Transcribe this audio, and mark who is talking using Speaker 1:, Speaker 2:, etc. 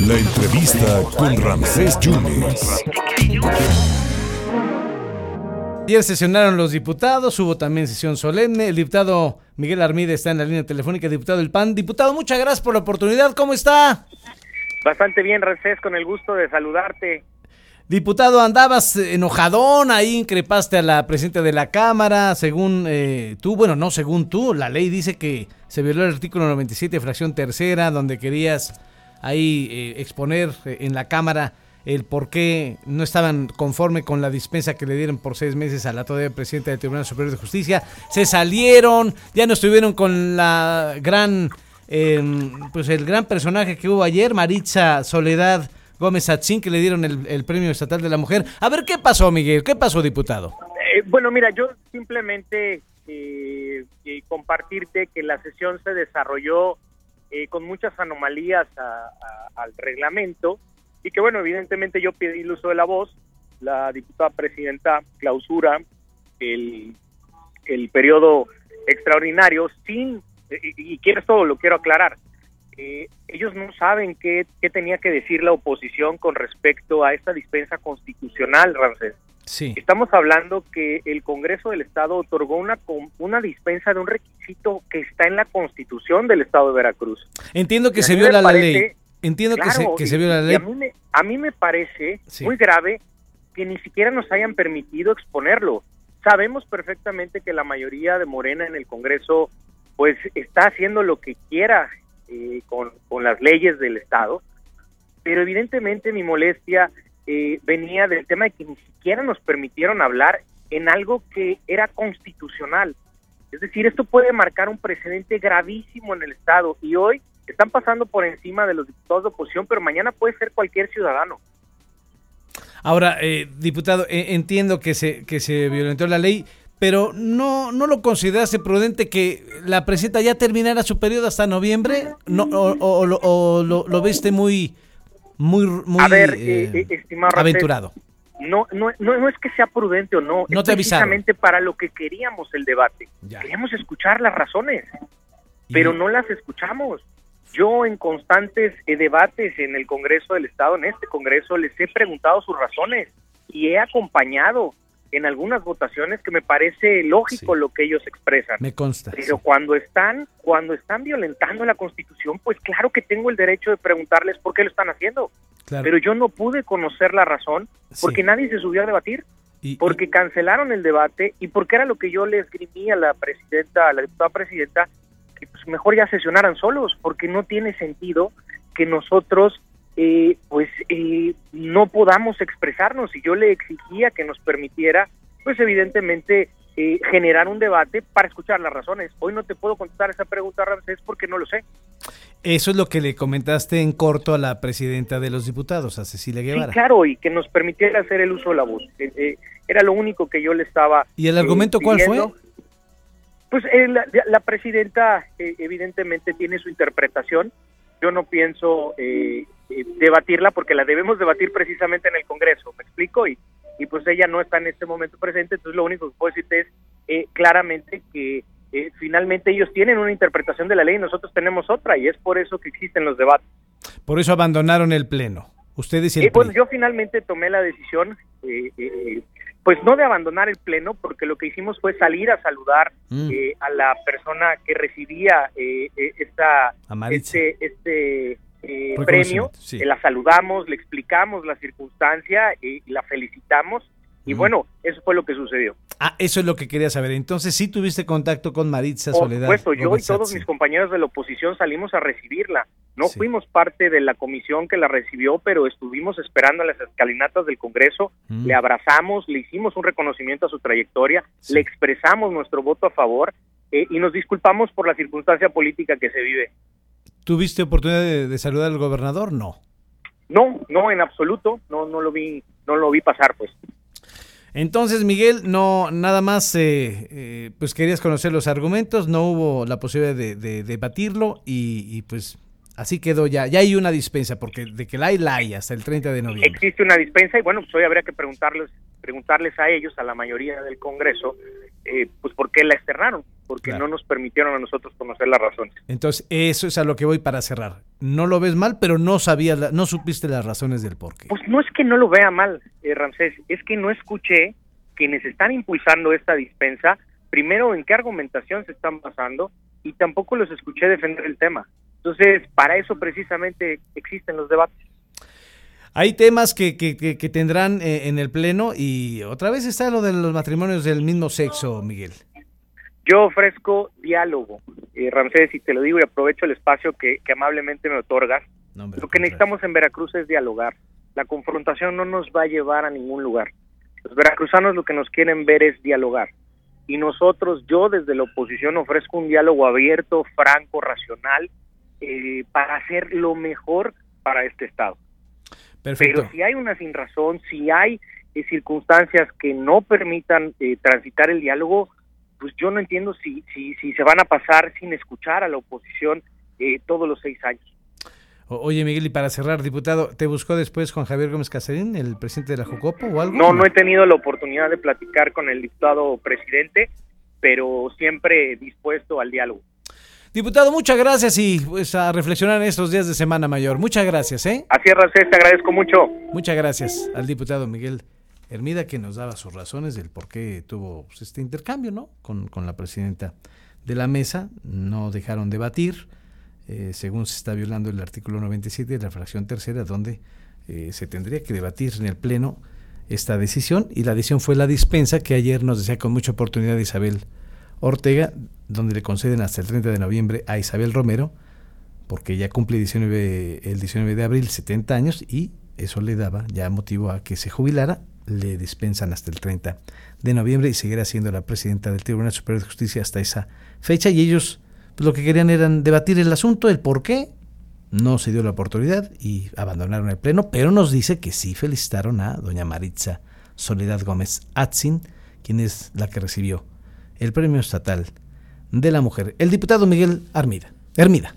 Speaker 1: La entrevista con Ramsés Yunes.
Speaker 2: Ayer sesionaron los diputados, hubo también sesión solemne. El diputado Miguel Armida está en la línea telefónica, diputado del PAN. Diputado, muchas gracias por la oportunidad. ¿Cómo está?
Speaker 3: Bastante bien, Ramsés, con el gusto de saludarte.
Speaker 2: Diputado, andabas enojadón, ahí increpaste a la presidenta de la Cámara, según eh, tú, bueno, no según tú, la ley dice que se violó el artículo 97, fracción tercera, donde querías ahí eh, exponer eh, en la Cámara el por qué no estaban conforme con la dispensa que le dieron por seis meses a la todavía presidenta del Tribunal Superior de Justicia. Se salieron, ya no estuvieron con la gran, pues el gran personaje que hubo ayer, Maritza Soledad Gómez Atzín, que le dieron el, Premio Estatal de la Mujer. A ver, ¿qué pasó, Miguel? ¿Qué pasó, diputado?
Speaker 3: Eh, bueno, mira, yo simplemente eh, eh, compartirte que la sesión se desarrolló con muchas anomalías al reglamento y que, bueno, evidentemente yo pedí el uso de la voz, la diputada presidenta clausura el, el periodo extraordinario sin, y, y todo, lo quiero aclarar, eh, ellos no saben qué, tenía que decir la oposición con respecto a esta dispensa constitucional, Ramsés.
Speaker 2: Sí.
Speaker 3: Estamos hablando que el Congreso del Estado otorgó una, una dispensa de un requisito que está en la Constitución del Estado de Veracruz.
Speaker 2: Entiendo que se viola la ley. Entiendo que, se, que se viola la ley.
Speaker 3: A mí me, a mí me parece muy grave que ni siquiera nos hayan permitido exponerlo. Sabemos perfectamente que la mayoría de Morena en el Congreso pues está haciendo lo que quiera eh, con, las leyes del Estado, pero evidentemente mi molestia eh, venía del tema de que ni siquiera nos permitieron hablar en algo que era constitucional. Es decir, esto puede marcar un precedente gravísimo en el Estado y hoy están pasando por encima de los diputados de oposición, pero mañana puede ser cualquier ciudadano.
Speaker 2: Ahora, eh, diputado, entiendo que se, que se violentó la ley, pero no, no lo consideraste prudente que la presidenta ya terminara su periodo hasta noviembre, no, o, lo, lo, viste muy, muy, muy
Speaker 3: eh, eh,
Speaker 2: aventurado.
Speaker 3: No, no, no, es que sea prudente o no,
Speaker 2: no
Speaker 3: es precisamente para lo que queríamos el debate. Queríamos escuchar las razones, pero no las escuchamos. Yo en constantes eh, debates en el Congreso del Estado, en este Congreso, les he preguntado sus razones y he acompañado en algunas votaciones que me parece lógico lo que ellos expresan.
Speaker 2: Me consta.
Speaker 3: Pero cuando están cuando están violentando la Constitución, pues claro que tengo el derecho de preguntarles por qué lo están haciendo. Pero yo no pude conocer la razón porque nadie se subió a debatir. porque cancelaron el debate y porque era lo que yo le esgrimí a la presidenta, a la diputada presidenta, que pues mejor ya sesionaran solos, porque no tiene sentido que nosotros eh, pues eh, no podamos expresarnos. Y yo le exigía que nos permitiera, pues evidentemente, eh, generar un debate para escuchar las razones. Hoy no te puedo contestar esa pregunta, Ramsés, porque no lo sé.
Speaker 2: Eso es lo que le comentaste en corto a la presidenta de los diputados, a Cecilia Guevara.
Speaker 3: Sí, claro, y que nos permitiera hacer el uso de la voz. era lo único que yo le estaba.
Speaker 2: ¿Y el argumento cuál fue?
Speaker 3: Pues la, la, presidenta evidentemente tiene su interpretación. Yo no pienso eh, eh, debatirla porque la debemos debatir precisamente en el Congreso, ¿me explico? Y, y pues ella no está en este momento presente, entonces lo único que puedo decirte es eh, claramente que eh, finalmente ellos tienen una interpretación de la ley y nosotros tenemos otra y es por eso que existen los debates.
Speaker 2: Por eso abandonaron el Pleno. Ustedes y el
Speaker 3: Bueno, yo finalmente tomé la decisión, pues no de abandonar el Pleno, porque lo que hicimos fue salir a saludar mm. a la persona que recibía esta, este, este eh, premio, eh, la saludamos, le explicamos la circunstancia y la felicitamos. Y bueno, eso fue lo que sucedió.
Speaker 2: Ah, eso es lo que quería saber. Entonces, ¿sí tuviste contacto con Maritza Soledad?
Speaker 3: Por supuesto, yo y todos mis compañeros de la oposición salimos a recibirla. No fuimos parte de la comisión que la recibió, pero estuvimos esperando a las escalinatas del Congreso, mm. le abrazamos, le hicimos un reconocimiento a su trayectoria, le expresamos nuestro voto a favor eh, y nos disculpamos por la circunstancia política que se vive.
Speaker 2: ¿Tuviste oportunidad de, saludar al gobernador? No.
Speaker 3: No, no, en absoluto. No, no lo vi, no lo vi pasar, pues.
Speaker 2: Entonces, Miguel, no, nada más, eh, eh, pues querías conocer los argumentos, no hubo la posibilidad de, debatirlo y, pues así quedó ya. Ya hay una dispensa, porque de que la hay, la hay hasta el 30 de noviembre.
Speaker 3: Existe una dispensa y bueno, pues hoy habría que preguntarles, preguntarles a ellos, a la mayoría del Congreso, eh, pues ¿por qué la externaron? Porque no nos permitieron a nosotros conocer las razones.
Speaker 2: Entonces, eso es a lo que voy para cerrar. No lo ves mal, pero no sabías, no supiste las razones del por qué.
Speaker 3: Pues no es que no lo vea mal, eh, Ramsés, es que no escuché quienes están impulsando esta dispensa, primero en qué argumentación se están basando y tampoco los escuché defender el tema. Entonces, para eso precisamente existen los debates.
Speaker 2: Hay temas que, que, que, tendrán eh, en el Pleno y otra vez está lo de los matrimonios del mismo sexo, Miguel.
Speaker 3: Yo ofrezco diálogo, eh, Ramsés, y te lo digo y aprovecho el espacio que, amablemente me otorgas. lo que necesitamos en Veracruz es dialogar. La confrontación no nos va a llevar a ningún lugar. Los veracruzanos lo que nos quieren ver es dialogar. Y nosotros, yo desde la oposición ofrezco un diálogo abierto, franco, racional, eh, para hacer lo mejor para este Estado. Pero si hay una sin razón, si hay eh, circunstancias que no permitan eh, transitar el diálogo, pues yo no entiendo si, si, si se van a pasar sin escuchar a la oposición eh, todos los seis años.
Speaker 2: oye, Miguel, y para cerrar, diputado, ¿te buscó después Juan Javier Gómez Casarín, el presidente de la Jocopo o algo?
Speaker 3: No, no he tenido la oportunidad de platicar con el diputado presidente, pero siempre dispuesto al diálogo.
Speaker 2: Diputado, muchas gracias y pues a reflexionar en estos días de Semana Mayor. Muchas gracias, ¿eh?
Speaker 3: Así es, Racés, te agradezco mucho.
Speaker 2: Muchas gracias al diputado Miguel Hermida que nos daba sus razones del por qué tuvo pues, este intercambio, ¿no? Con, la presidenta de la mesa. No dejaron debatir, eh, según se está violando el artículo 97 de la fracción tercera, donde eh, se tendría que debatir en el Pleno esta decisión y la decisión fue la dispensa que ayer nos decía con mucha oportunidad Isabel Ortega, donde le conceden hasta el 30 de noviembre a Isabel Romero, porque ya cumple 19, el 19 de abril 70 años y eso le daba ya motivo a que se jubilara, le dispensan hasta el 30 de noviembre y seguirá siendo la presidenta del Tribunal Superior de Justicia hasta esa fecha y ellos pues, lo que querían era debatir el asunto, el por qué, no se dio la oportunidad y abandonaron el pleno, pero nos dice que sí felicitaron a doña Maritza Soledad Gómez Atzin, quien es la que recibió el Premio Estatal de la Mujer, el diputado Miguel Armida. Hermida.